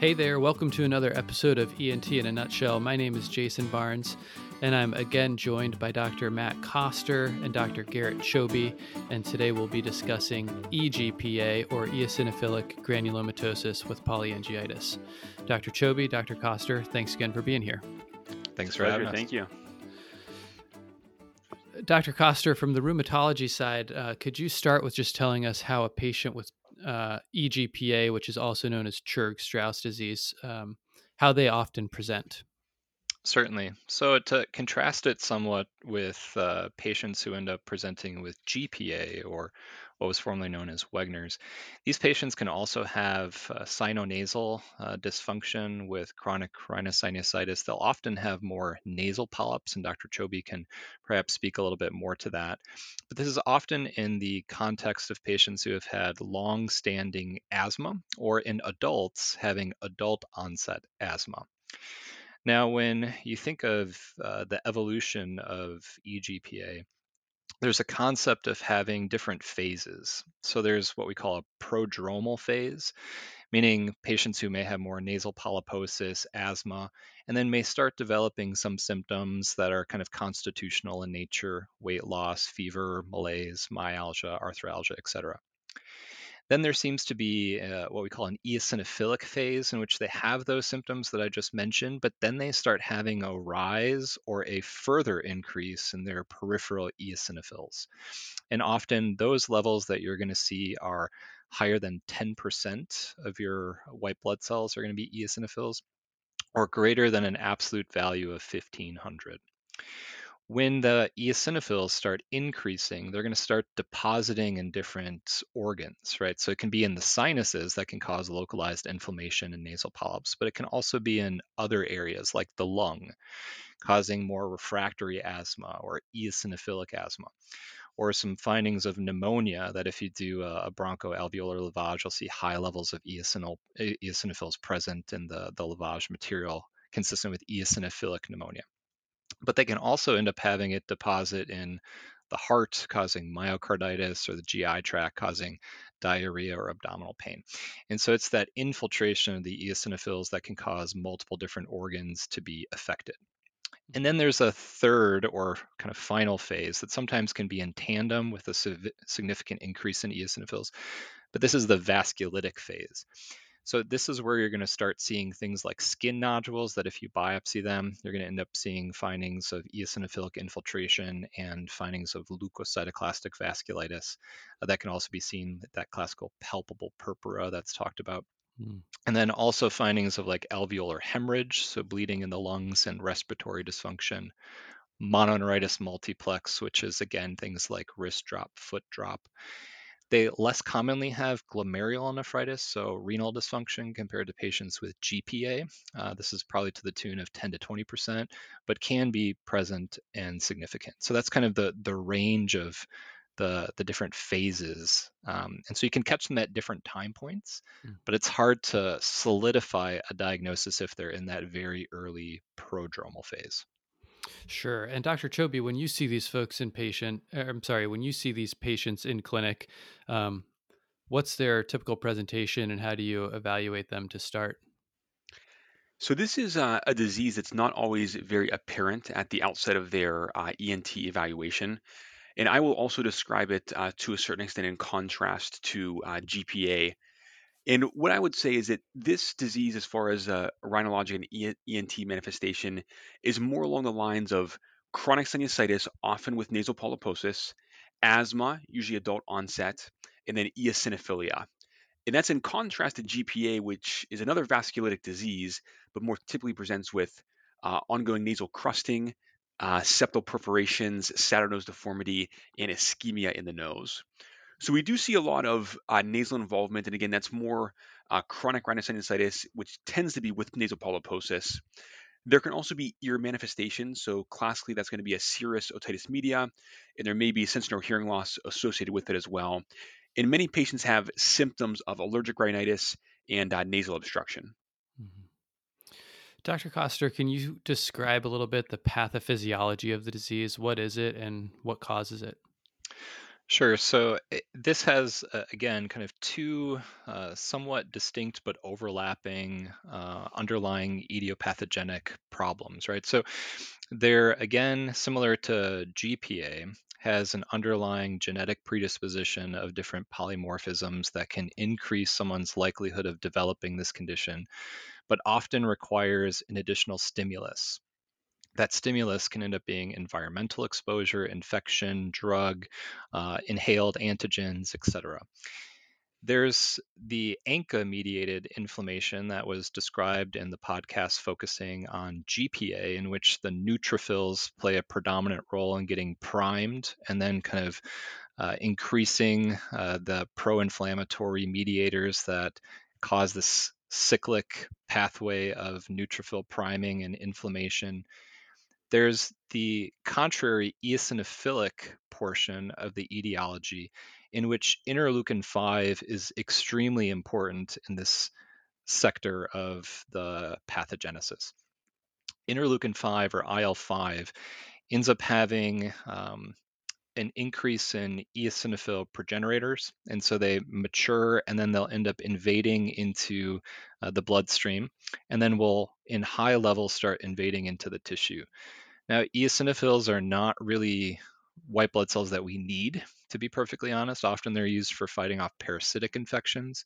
Hey there, welcome to another episode of ENT in a Nutshell. My name is Jason Barnes, and I'm again joined by Dr. Matt Koster and Dr. Garrett Choby, and today we'll be discussing EGPA or eosinophilic granulomatosis with polyangiitis. Dr. Choby, Dr. Koster, thanks again for being here. Thanks for having us. Thank you. Dr. Koster, from the rheumatology side, uh, could you start with just telling us how a patient with uh, EGPA, which is also known as Churg Strauss disease, um, how they often present. Certainly. So, to contrast it somewhat with uh, patients who end up presenting with GPA or what was formerly known as Wegener's. These patients can also have uh, sinonasal uh, dysfunction with chronic rhinosinusitis. They'll often have more nasal polyps, and Dr. Choby can perhaps speak a little bit more to that. But this is often in the context of patients who have had long standing asthma or in adults having adult onset asthma. Now, when you think of uh, the evolution of eGPA, there's a concept of having different phases. So there's what we call a prodromal phase, meaning patients who may have more nasal polyposis, asthma, and then may start developing some symptoms that are kind of constitutional in nature weight loss, fever, malaise, myalgia, arthralgia, etc. Then there seems to be uh, what we call an eosinophilic phase in which they have those symptoms that I just mentioned, but then they start having a rise or a further increase in their peripheral eosinophils. And often those levels that you're going to see are higher than 10% of your white blood cells are going to be eosinophils or greater than an absolute value of 1500 when the eosinophils start increasing, they're going to start depositing in different organs, right? So it can be in the sinuses that can cause localized inflammation and nasal polyps, but it can also be in other areas like the lung, causing more refractory asthma or eosinophilic asthma. Or some findings of pneumonia that if you do a bronchoalveolar lavage, you'll see high levels of eosinophils present in the, the lavage material consistent with eosinophilic pneumonia but they can also end up having it deposit in the heart, causing myocarditis, or the GI tract, causing diarrhea or abdominal pain. And so it's that infiltration of the eosinophils that can cause multiple different organs to be affected. And then there's a third or kind of final phase that sometimes can be in tandem with a significant increase in eosinophils, but this is the vasculitic phase. So this is where you're going to start seeing things like skin nodules that if you biopsy them, you're going to end up seeing findings of eosinophilic infiltration and findings of leukocytoclastic vasculitis. Uh, that can also be seen that classical palpable purpura that's talked about. Mm. And then also findings of like alveolar hemorrhage, so bleeding in the lungs and respiratory dysfunction. Mononeuritis multiplex, which is again things like wrist drop, foot drop. They less commonly have glomerulonephritis, so renal dysfunction, compared to patients with GPA. Uh, this is probably to the tune of 10 to 20%, but can be present and significant. So that's kind of the, the range of the, the different phases. Um, and so you can catch them at different time points, mm. but it's hard to solidify a diagnosis if they're in that very early prodromal phase. Sure. And Dr. Choby, when you see these folks in patient, er, I'm sorry, when you see these patients in clinic, um, what's their typical presentation and how do you evaluate them to start? So this is uh, a disease that's not always very apparent at the outset of their uh, ENT evaluation. And I will also describe it uh, to a certain extent in contrast to uh, GPA and what I would say is that this disease, as far as uh, rhinologic and ENT manifestation, is more along the lines of chronic sinusitis, often with nasal polyposis, asthma, usually adult onset, and then eosinophilia. And that's in contrast to GPA, which is another vasculitic disease, but more typically presents with uh, ongoing nasal crusting, uh, septal perforations, saddle nose deformity, and ischemia in the nose. So we do see a lot of uh, nasal involvement, and again, that's more uh, chronic rhinosinusitis, which tends to be with nasal polyposis. There can also be ear manifestations. So classically, that's going to be a serous otitis media, and there may be sensorineural hearing loss associated with it as well. And many patients have symptoms of allergic rhinitis and uh, nasal obstruction. Mm-hmm. Dr. Koster, can you describe a little bit the pathophysiology of the disease? What is it and what causes it? Sure. So eh, this has, uh, again, kind of two uh, somewhat distinct but overlapping uh, underlying idiopathogenic problems, right? So they're, again, similar to GPA, has an underlying genetic predisposition of different polymorphisms that can increase someone's likelihood of developing this condition, but often requires an additional stimulus that stimulus can end up being environmental exposure, infection, drug, uh, inhaled antigens, etc. There's the ANCA mediated inflammation that was described in the podcast focusing on GPA, in which the neutrophils play a predominant role in getting primed and then kind of uh, increasing uh, the pro inflammatory mediators that cause this cyclic pathway of neutrophil priming and inflammation there's the contrary eosinophilic portion of the etiology, in which interleukin 5 is extremely important in this sector of the pathogenesis. Interleukin 5 or IL 5 ends up having um, an increase in eosinophil progenitors, and so they mature and then they'll end up invading into uh, the bloodstream, and then will, in high levels, start invading into the tissue. Now, eosinophils are not really white blood cells that we need, to be perfectly honest. Often they're used for fighting off parasitic infections.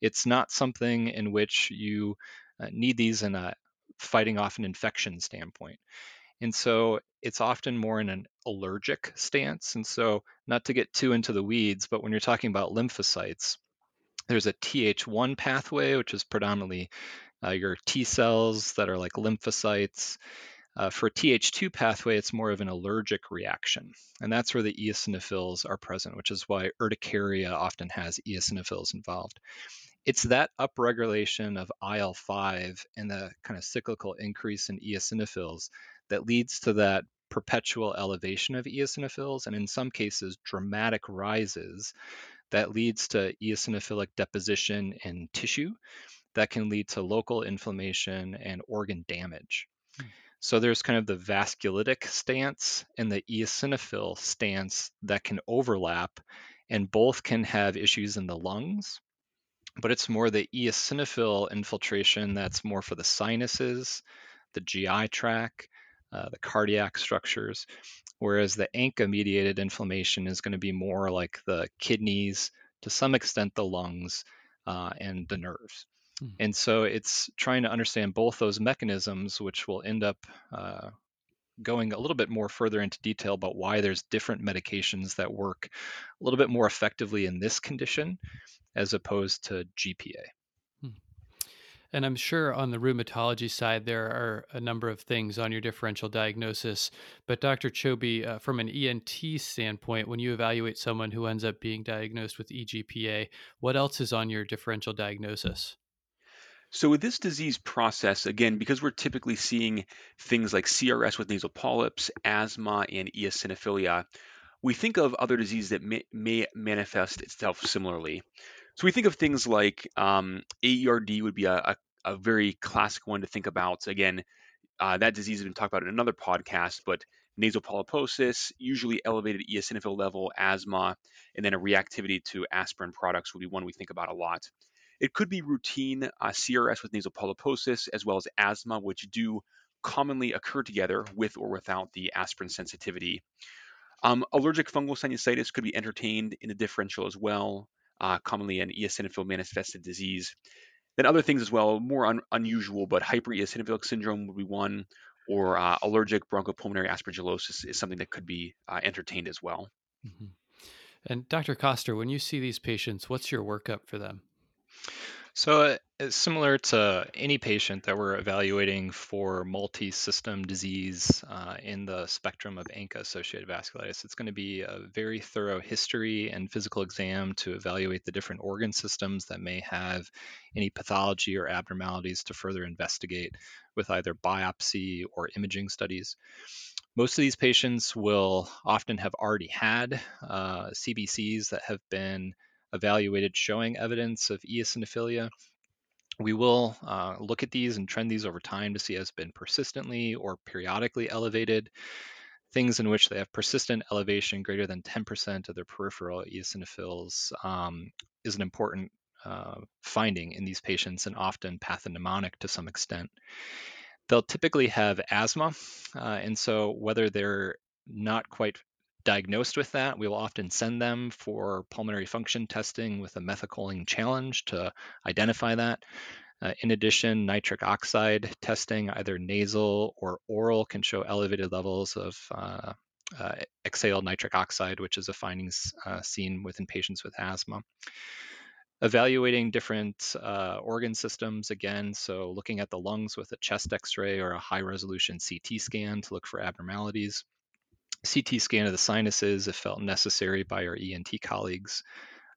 It's not something in which you uh, need these in a fighting off an infection standpoint. And so it's often more in an allergic stance. And so, not to get too into the weeds, but when you're talking about lymphocytes, there's a Th1 pathway, which is predominantly uh, your T cells that are like lymphocytes. Uh, for Th2 pathway, it's more of an allergic reaction, and that's where the eosinophils are present, which is why urticaria often has eosinophils involved. It's that upregulation of IL 5 and the kind of cyclical increase in eosinophils that leads to that perpetual elevation of eosinophils, and in some cases, dramatic rises that leads to eosinophilic deposition in tissue that can lead to local inflammation and organ damage. Hmm. So there's kind of the vasculitic stance and the eosinophil stance that can overlap, and both can have issues in the lungs. But it's more the eosinophil infiltration that's more for the sinuses, the GI tract, uh, the cardiac structures, whereas the ANCA mediated inflammation is going to be more like the kidneys, to some extent the lungs, uh, and the nerves. Mm-hmm. And so it's trying to understand both those mechanisms, which will end up uh, going a little bit more further into detail about why there's different medications that work a little bit more effectively in this condition as opposed to GPA. And I'm sure on the rheumatology side, there are a number of things on your differential diagnosis. But Dr. Choby, uh, from an ENT standpoint, when you evaluate someone who ends up being diagnosed with EGPA, what else is on your differential diagnosis? So with this disease process, again, because we're typically seeing things like CRS with nasal polyps, asthma, and eosinophilia, we think of other diseases that may, may manifest itself similarly. So we think of things like um, AERD would be a, a, a, very classic one to think about. Again, uh, that disease has been talked about in another podcast, but nasal polyposis, usually elevated eosinophil level, asthma, and then a reactivity to aspirin products would be one we think about a lot. It could be routine uh, CRS with nasal polyposis as well as asthma, which do commonly occur together with or without the aspirin sensitivity. Um, allergic fungal sinusitis could be entertained in the differential as well, uh, commonly an eosinophil manifested disease. Then other things as well, more un- unusual, but hypereosinophilic syndrome would be one, or uh, allergic bronchopulmonary aspergillosis is something that could be uh, entertained as well. Mm-hmm. And Dr. Koster, when you see these patients, what's your workup for them? So uh, similar to any patient that we're evaluating for multi-system disease uh, in the spectrum of ANCA-associated vasculitis. It's going to be a very thorough history and physical exam to evaluate the different organ systems that may have any pathology or abnormalities to further investigate with either biopsy or imaging studies. Most of these patients will often have already had uh, CBCs that have been evaluated showing evidence of eosinophilia. We will uh, look at these and trend these over time to see has been persistently or periodically elevated. things in which they have persistent elevation greater than 10% of their peripheral eosinophils um, is an important uh, finding in these patients and often pathognomonic to some extent. They'll typically have asthma, uh, and so whether they're not quite diagnosed with that, we will often send them for pulmonary function testing with a methacholine challenge to identify that. Uh, in addition, nitric oxide testing, either nasal or oral, can show elevated levels of uh, uh, exhaled nitric oxide, which is a finding uh, seen within patients with asthma. Evaluating different uh, organ systems again, so looking at the lungs with a chest x ray or a high resolution CT scan to look for abnormalities. CT scan of the sinuses if felt necessary by our ENT colleagues.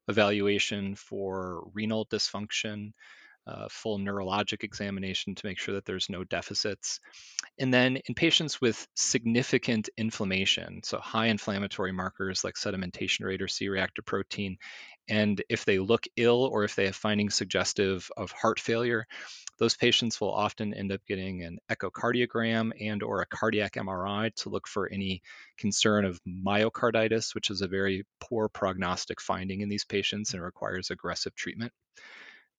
Evaluation for renal dysfunction, uh, full neurologic examination to make sure that there's no deficits. And then in patients with significant inflammation, so high inflammatory markers like sedimentation rate or C reactive protein, and if they look ill or if they have findings suggestive of heart failure, those patients will often end up getting an echocardiogram and or a cardiac MRI to look for any concern of myocarditis, which is a very poor prognostic finding in these patients and requires aggressive treatment.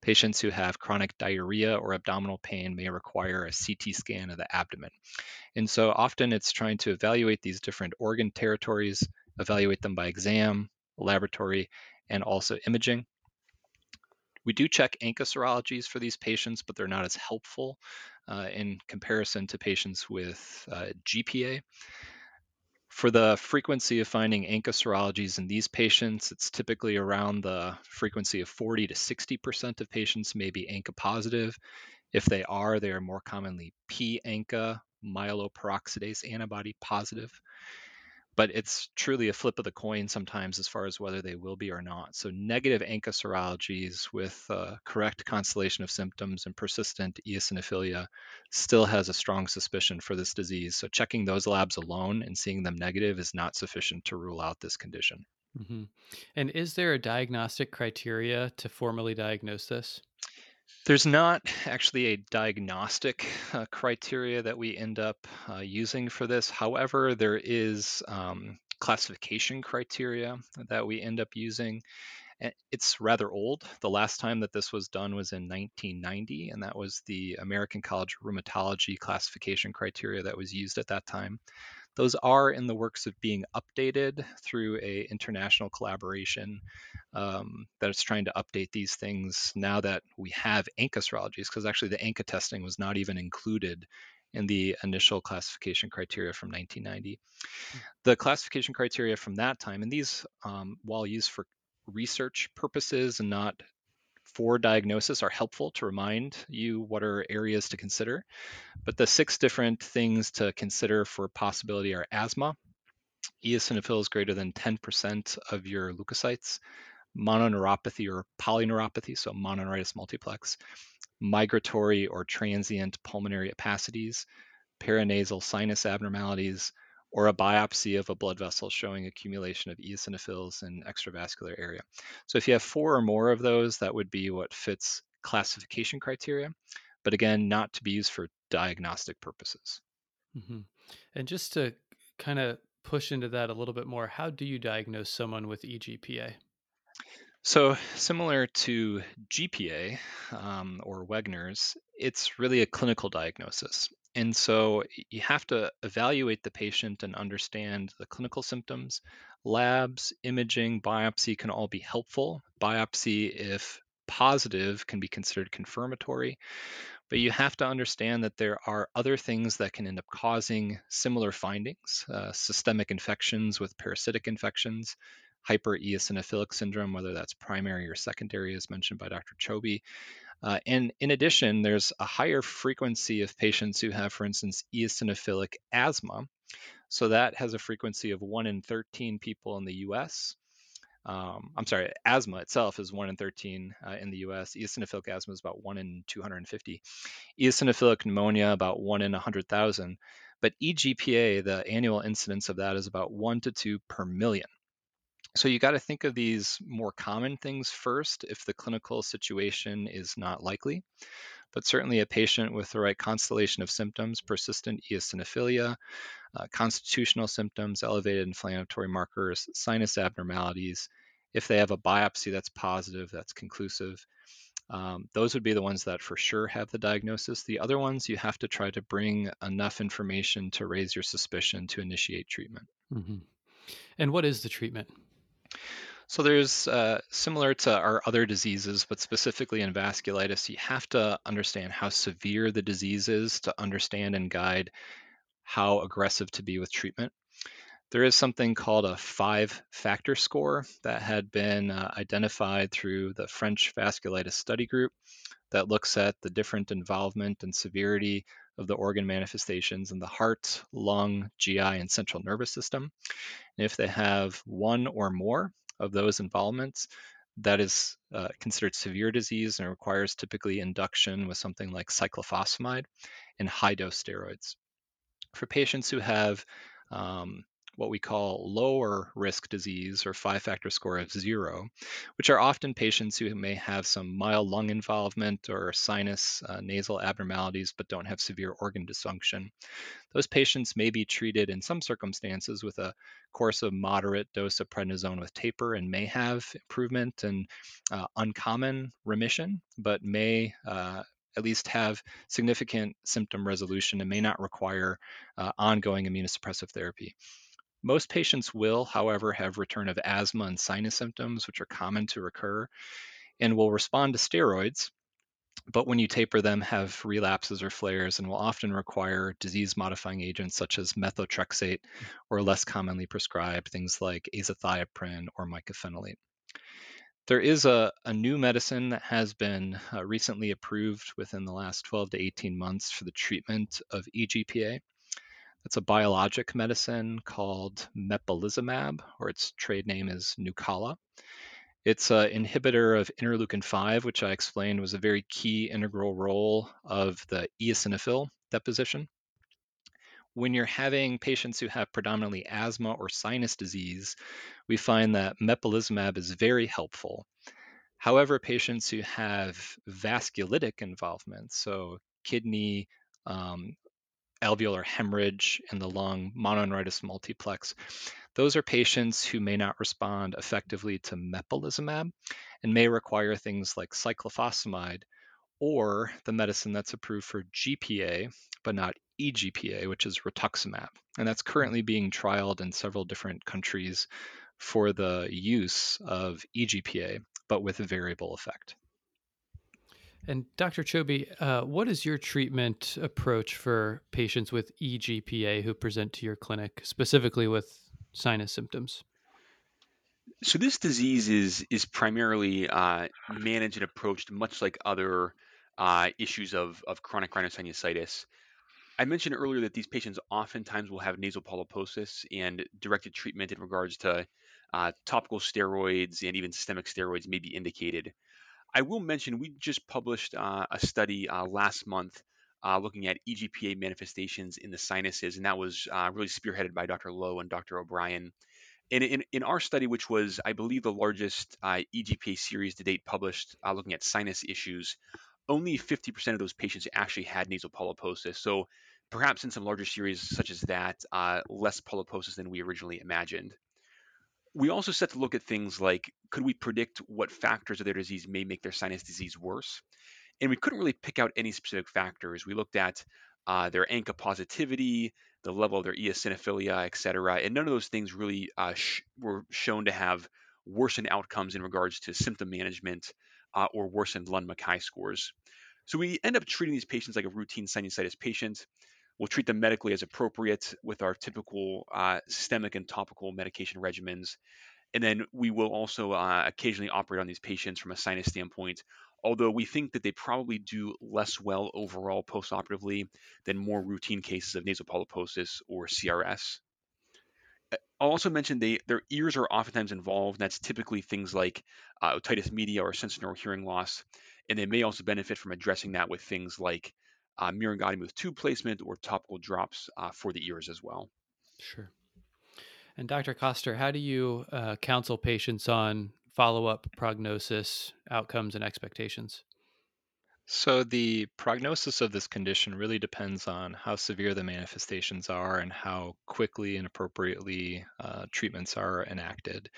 Patients who have chronic diarrhea or abdominal pain may require a CT scan of the abdomen. And so often it's trying to evaluate these different organ territories, evaluate them by exam, laboratory, and also imaging. We do check ANCA serologies for these patients, but they're not as helpful uh, in comparison to patients with uh, GPA. For the frequency of finding ANCA serologies in these patients, it's typically around the frequency of 40 to 60% of patients may be ANCA positive. If they are, they are more commonly P ANCA myeloperoxidase antibody positive but it's truly a flip of the coin sometimes as far as whether they will be or not. So negative ANCA serologies with a correct constellation of symptoms and persistent eosinophilia still has a strong suspicion for this disease. So checking those labs alone and seeing them negative is not sufficient to rule out this condition. Mm-hmm. And is there a diagnostic criteria to formally diagnose this? There's not actually a diagnostic uh, criteria that we end up uh, using for this. However, there is um, classification criteria that we end up using. It's rather old. The last time that this was done was in 1990, and that was the American College of Rheumatology classification criteria that was used at that time. Those are in the works of being updated through a international collaboration um, that is trying to update these things now that we have ANCA serologies, because actually the ANCA testing was not even included in the initial classification criteria from 1990. The classification criteria from that time, and these, um, while used for research purposes and not for diagnosis, are helpful to remind you what are areas to consider. But the six different things to consider for possibility are asthma, eosinophils greater than 10% of your leukocytes, mononeuropathy or polyneuropathy, so mononeuritis multiplex, migratory or transient pulmonary opacities, paranasal sinus abnormalities, or a biopsy of a blood vessel showing accumulation of eosinophils in extravascular area. So if you have four or more of those, that would be what fits classification criteria, but again, not to be used for diagnostic purposes. Mm-hmm. And just to kind of push into that a little bit more, how do you diagnose someone with EGPA? So, similar to GPA um, or Wegener's, it's really a clinical diagnosis. And so you have to evaluate the patient and understand the clinical symptoms. Labs, imaging, biopsy can all be helpful. Biopsy, if positive, can be considered confirmatory. But you have to understand that there are other things that can end up causing similar findings uh, systemic infections with parasitic infections, hypereosinophilic syndrome, whether that's primary or secondary, as mentioned by Dr. Choby. Uh, and in addition, there's a higher frequency of patients who have, for instance, eosinophilic asthma. So that has a frequency of 1 in 13 people in the US. Um, I'm sorry, asthma itself is 1 in 13 uh, in the US. Eosinophilic asthma is about 1 in 250. Eosinophilic pneumonia, about 1 in 100,000. But EGPA, the annual incidence of that is about 1 to 2 per million. So you got to think of these more common things first if the clinical situation is not likely. But certainly, a patient with the right constellation of symptoms, persistent eosinophilia, uh, constitutional symptoms, elevated inflammatory markers, sinus abnormalities, if they have a biopsy that's positive, that's conclusive, um, those would be the ones that for sure have the diagnosis. The other ones, you have to try to bring enough information to raise your suspicion to initiate treatment. Mm-hmm. And what is the treatment? So there's uh, similar to our other diseases, but specifically in vasculitis, you have to understand how severe the disease is to understand and guide how aggressive to be with treatment. There is something called a five factor score that had been uh, identified through the French Vasculitis Study Group that looks at the different involvement and severity of the organ manifestations in the heart, lung, GI, and central nervous system. And if they have one or more of those involvements, that is uh, considered severe disease and requires typically induction with something like cyclophosphamide and high dose steroids. For patients who have um, what we call lower risk disease or five factor score of zero, which are often patients who may have some mild lung involvement or sinus uh, nasal abnormalities but don't have severe organ dysfunction. Those patients may be treated in some circumstances with a course of moderate dose of prednisone with taper and may have improvement and uh, uncommon remission, but may uh, at least have significant symptom resolution and may not require uh, ongoing immunosuppressive therapy. Most patients will, however, have return of asthma and sinus symptoms, which are common to recur, and will respond to steroids, but when you taper them, have relapses or flares and will often require disease modifying agents such as methotrexate or less commonly prescribed things like azathioprine or mycophenolate. There is a, a new medicine that has been uh, recently approved within the last 12 to 18 months for the treatment of EGPA. It's a biologic medicine called mepolizumab, or its trade name is Nucala. It's an inhibitor of interleukin 5, which I explained was a very key integral role of the eosinophil deposition. When you're having patients who have predominantly asthma or sinus disease, we find that mepolizumab is very helpful. However, patients who have vasculitic involvement, so kidney, um, alveolar hemorrhage in the lung, mononeuritis multiplex. Those are patients who may not respond effectively to mepolizumab and may require things like cyclophosphamide or the medicine that's approved for GPA, but not EGPA, which is rituximab. And that's currently being trialed in several different countries for the use of EGPA, but with a variable effect. And Dr. Choby, uh, what is your treatment approach for patients with EGPA who present to your clinic, specifically with sinus symptoms? So this disease is is primarily uh, managed and approached much like other uh, issues of, of chronic rhinosinusitis. I mentioned earlier that these patients oftentimes will have nasal polyposis and directed treatment in regards to uh, topical steroids and even systemic steroids may be indicated. I will mention we just published uh, a study uh, last month uh, looking at EGPA manifestations in the sinuses, and that was uh, really spearheaded by Dr. Lowe and Dr. O'Brien. And in, in our study, which was, I believe, the largest uh, EGPA series to date published uh, looking at sinus issues, only 50% of those patients actually had nasal polyposis. So perhaps in some larger series such as that, less polyposis than we originally imagined we also set to look at things like could we predict what factors of their disease may make their sinus disease worse? And we couldn't really pick out any specific factors. We looked at uh, their ANCA positivity, the level of their eosinophilia, et cetera. And none of those things really uh, sh- were shown to have worsened outcomes in regards to symptom management uh, or worsened Lund-Mackay scores. So we end up treating these patients like a routine sinusitis patient. We'll treat them medically as appropriate with our typical uh, systemic and topical medication regimens. And then we will also uh, occasionally operate on these patients from a sinus standpoint, although we think that they probably do less well overall postoperatively than more routine cases of nasal polyposis or CRS. I'll also mention they, their ears are oftentimes involved. And That's typically things like uh, otitis media or sensorineural hearing loss. And they may also benefit from addressing that with things like uh, with tube placement or topical drops uh, for the ears as well. Sure. And Dr. Koster, how do you uh, counsel patients on follow up prognosis, outcomes, and expectations? So, the prognosis of this condition really depends on how severe the manifestations are and how quickly and appropriately uh, treatments are enacted.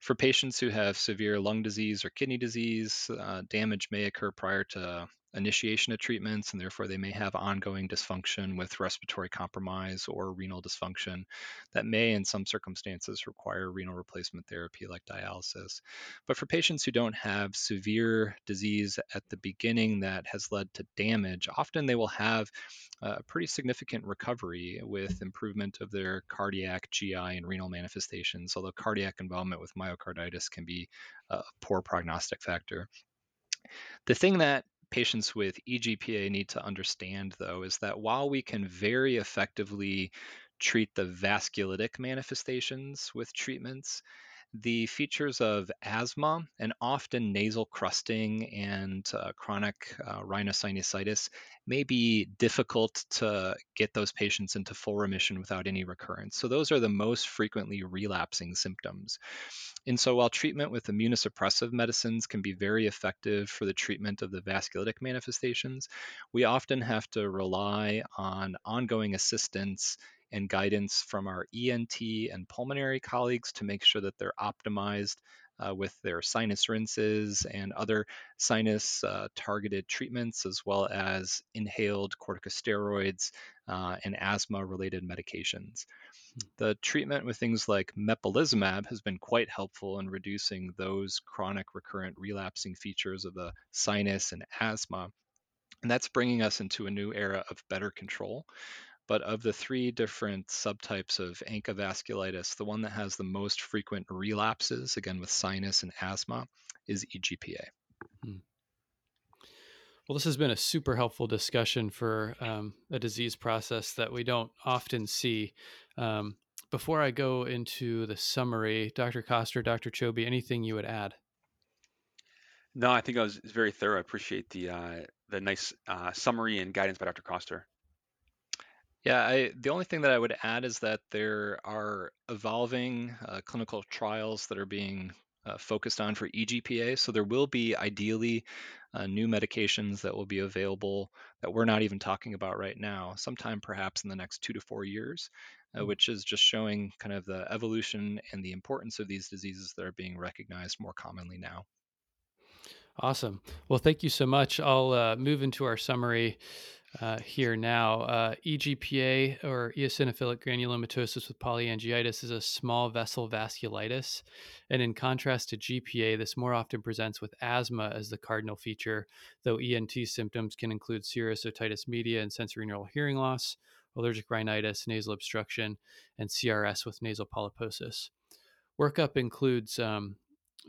For patients who have severe lung disease or kidney disease, uh, damage may occur prior to initiation of treatments, and therefore they may have ongoing dysfunction with respiratory compromise or renal dysfunction that may, in some circumstances, require renal replacement therapy like dialysis. But for patients who don't have severe disease at the beginning that has led to damage, often they will have a pretty significant recovery with improvement of their cardiac, GI, and renal manifestations, although cardiac involvement with myocarditis can be a poor prognostic factor. The thing that patients with EGPA need to understand, though, is that while we can very effectively treat the vasculitic manifestations with treatments, the features of asthma and often nasal crusting and uh, chronic uh, rhinosinusitis may be difficult to get those patients into full remission without any recurrence. So, those are the most frequently relapsing symptoms. And so, while treatment with immunosuppressive medicines can be very effective for the treatment of the vasculitic manifestations, we often have to rely on ongoing assistance and guidance from our ENT and pulmonary colleagues to make sure that they're optimized uh, with their sinus rinses and other sinus uh, targeted treatments, as well as inhaled corticosteroids uh, and asthma related medications. Hmm. The treatment with things like mepolizumab has been quite helpful in reducing those chronic recurrent relapsing features of the sinus and asthma. And that's bringing us into a new era of better control. But of the three different subtypes of ANCA vasculitis, the one that has the most frequent relapses, again with sinus and asthma, is EGPA. Hmm. Well, this has been a super helpful discussion for um, a disease process that we don't often see. Um, before I go into the summary, Dr. Koster, Dr. Choby, anything you would add? No, I think I was very thorough. I appreciate the uh, the nice uh, summary and guidance by Dr. Koster. Yeah, I, the only thing that I would add is that there are evolving uh, clinical trials that are being uh, focused on for EGPA. So there will be ideally uh, new medications that will be available that we're not even talking about right now, sometime perhaps in the next two to four years, uh, mm. which is just showing kind of the evolution and the importance of these diseases that are being recognized more commonly now. Awesome. Well, thank you so much. I'll uh, move into our summary uh, here now. Uh, EGPA or eosinophilic granulomatosis with polyangiitis is a small vessel vasculitis. And in contrast to GPA, this more often presents with asthma as the cardinal feature, though ENT symptoms can include serous otitis media and sensorineural hearing loss, allergic rhinitis, nasal obstruction, and CRS with nasal polyposis. Workup includes um,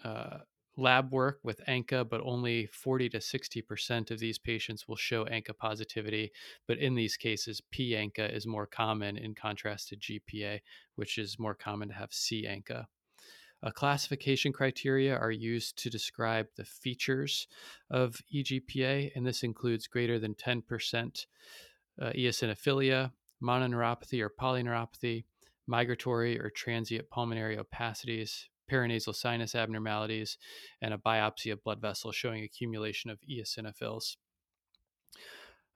uh, lab work with ANCA, but only 40 to 60% of these patients will show ANCA positivity. But in these cases, P ANCA is more common in contrast to GPA, which is more common to have C ANCA. Uh, classification criteria are used to describe the features of eGPA, and this includes greater than 10% uh, eosinophilia, mononeuropathy or polyneuropathy, migratory or transient pulmonary opacities, paranasal sinus abnormalities, and a biopsy of blood vessels showing accumulation of eosinophils.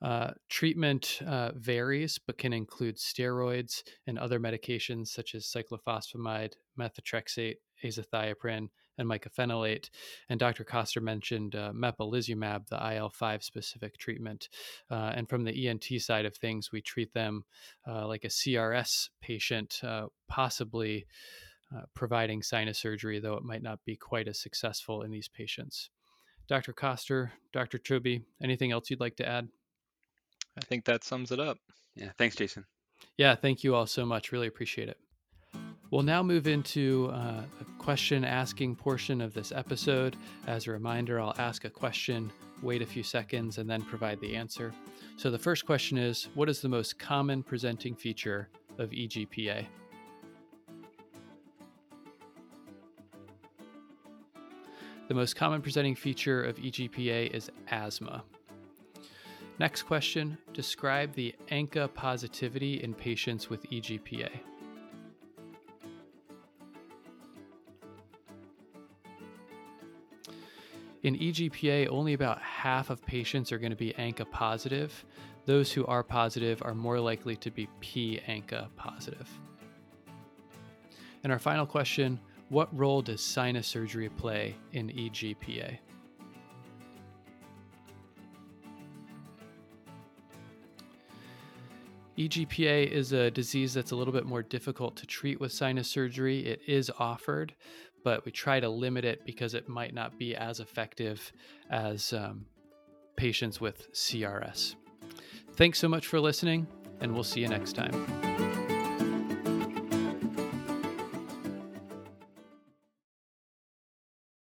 Uh, treatment uh, varies, but can include steroids and other medications such as cyclophosphamide, methotrexate, azathioprine, and mycophenolate. And Dr. Koster mentioned uh, mepolizumab, the IL 5 specific treatment. Uh, and from the ENT side of things, we treat them uh, like a CRS patient, uh, possibly uh, providing sinus surgery, though it might not be quite as successful in these patients. Dr. Koster, Dr. Choby, anything else you'd like to add? I think that sums it up. Yeah, thanks, Jason. Yeah, thank you all so much. Really appreciate it. We'll now move into uh, the question asking portion of this episode. As a reminder, I'll ask a question, wait a few seconds, and then provide the answer. So the first question is What is the most common presenting feature of eGPA? The most common presenting feature of EGPA is asthma. Next question Describe the ANCA positivity in patients with EGPA. In EGPA, only about half of patients are going to be ANCA positive. Those who are positive are more likely to be P ANCA positive. And our final question what role does sinus surgery play in EGPA? EGPA is a disease that's a little bit more difficult to treat with sinus surgery. It is offered, but we try to limit it because it might not be as effective as um, patients with CRS. Thanks so much for listening, and we'll see you next time.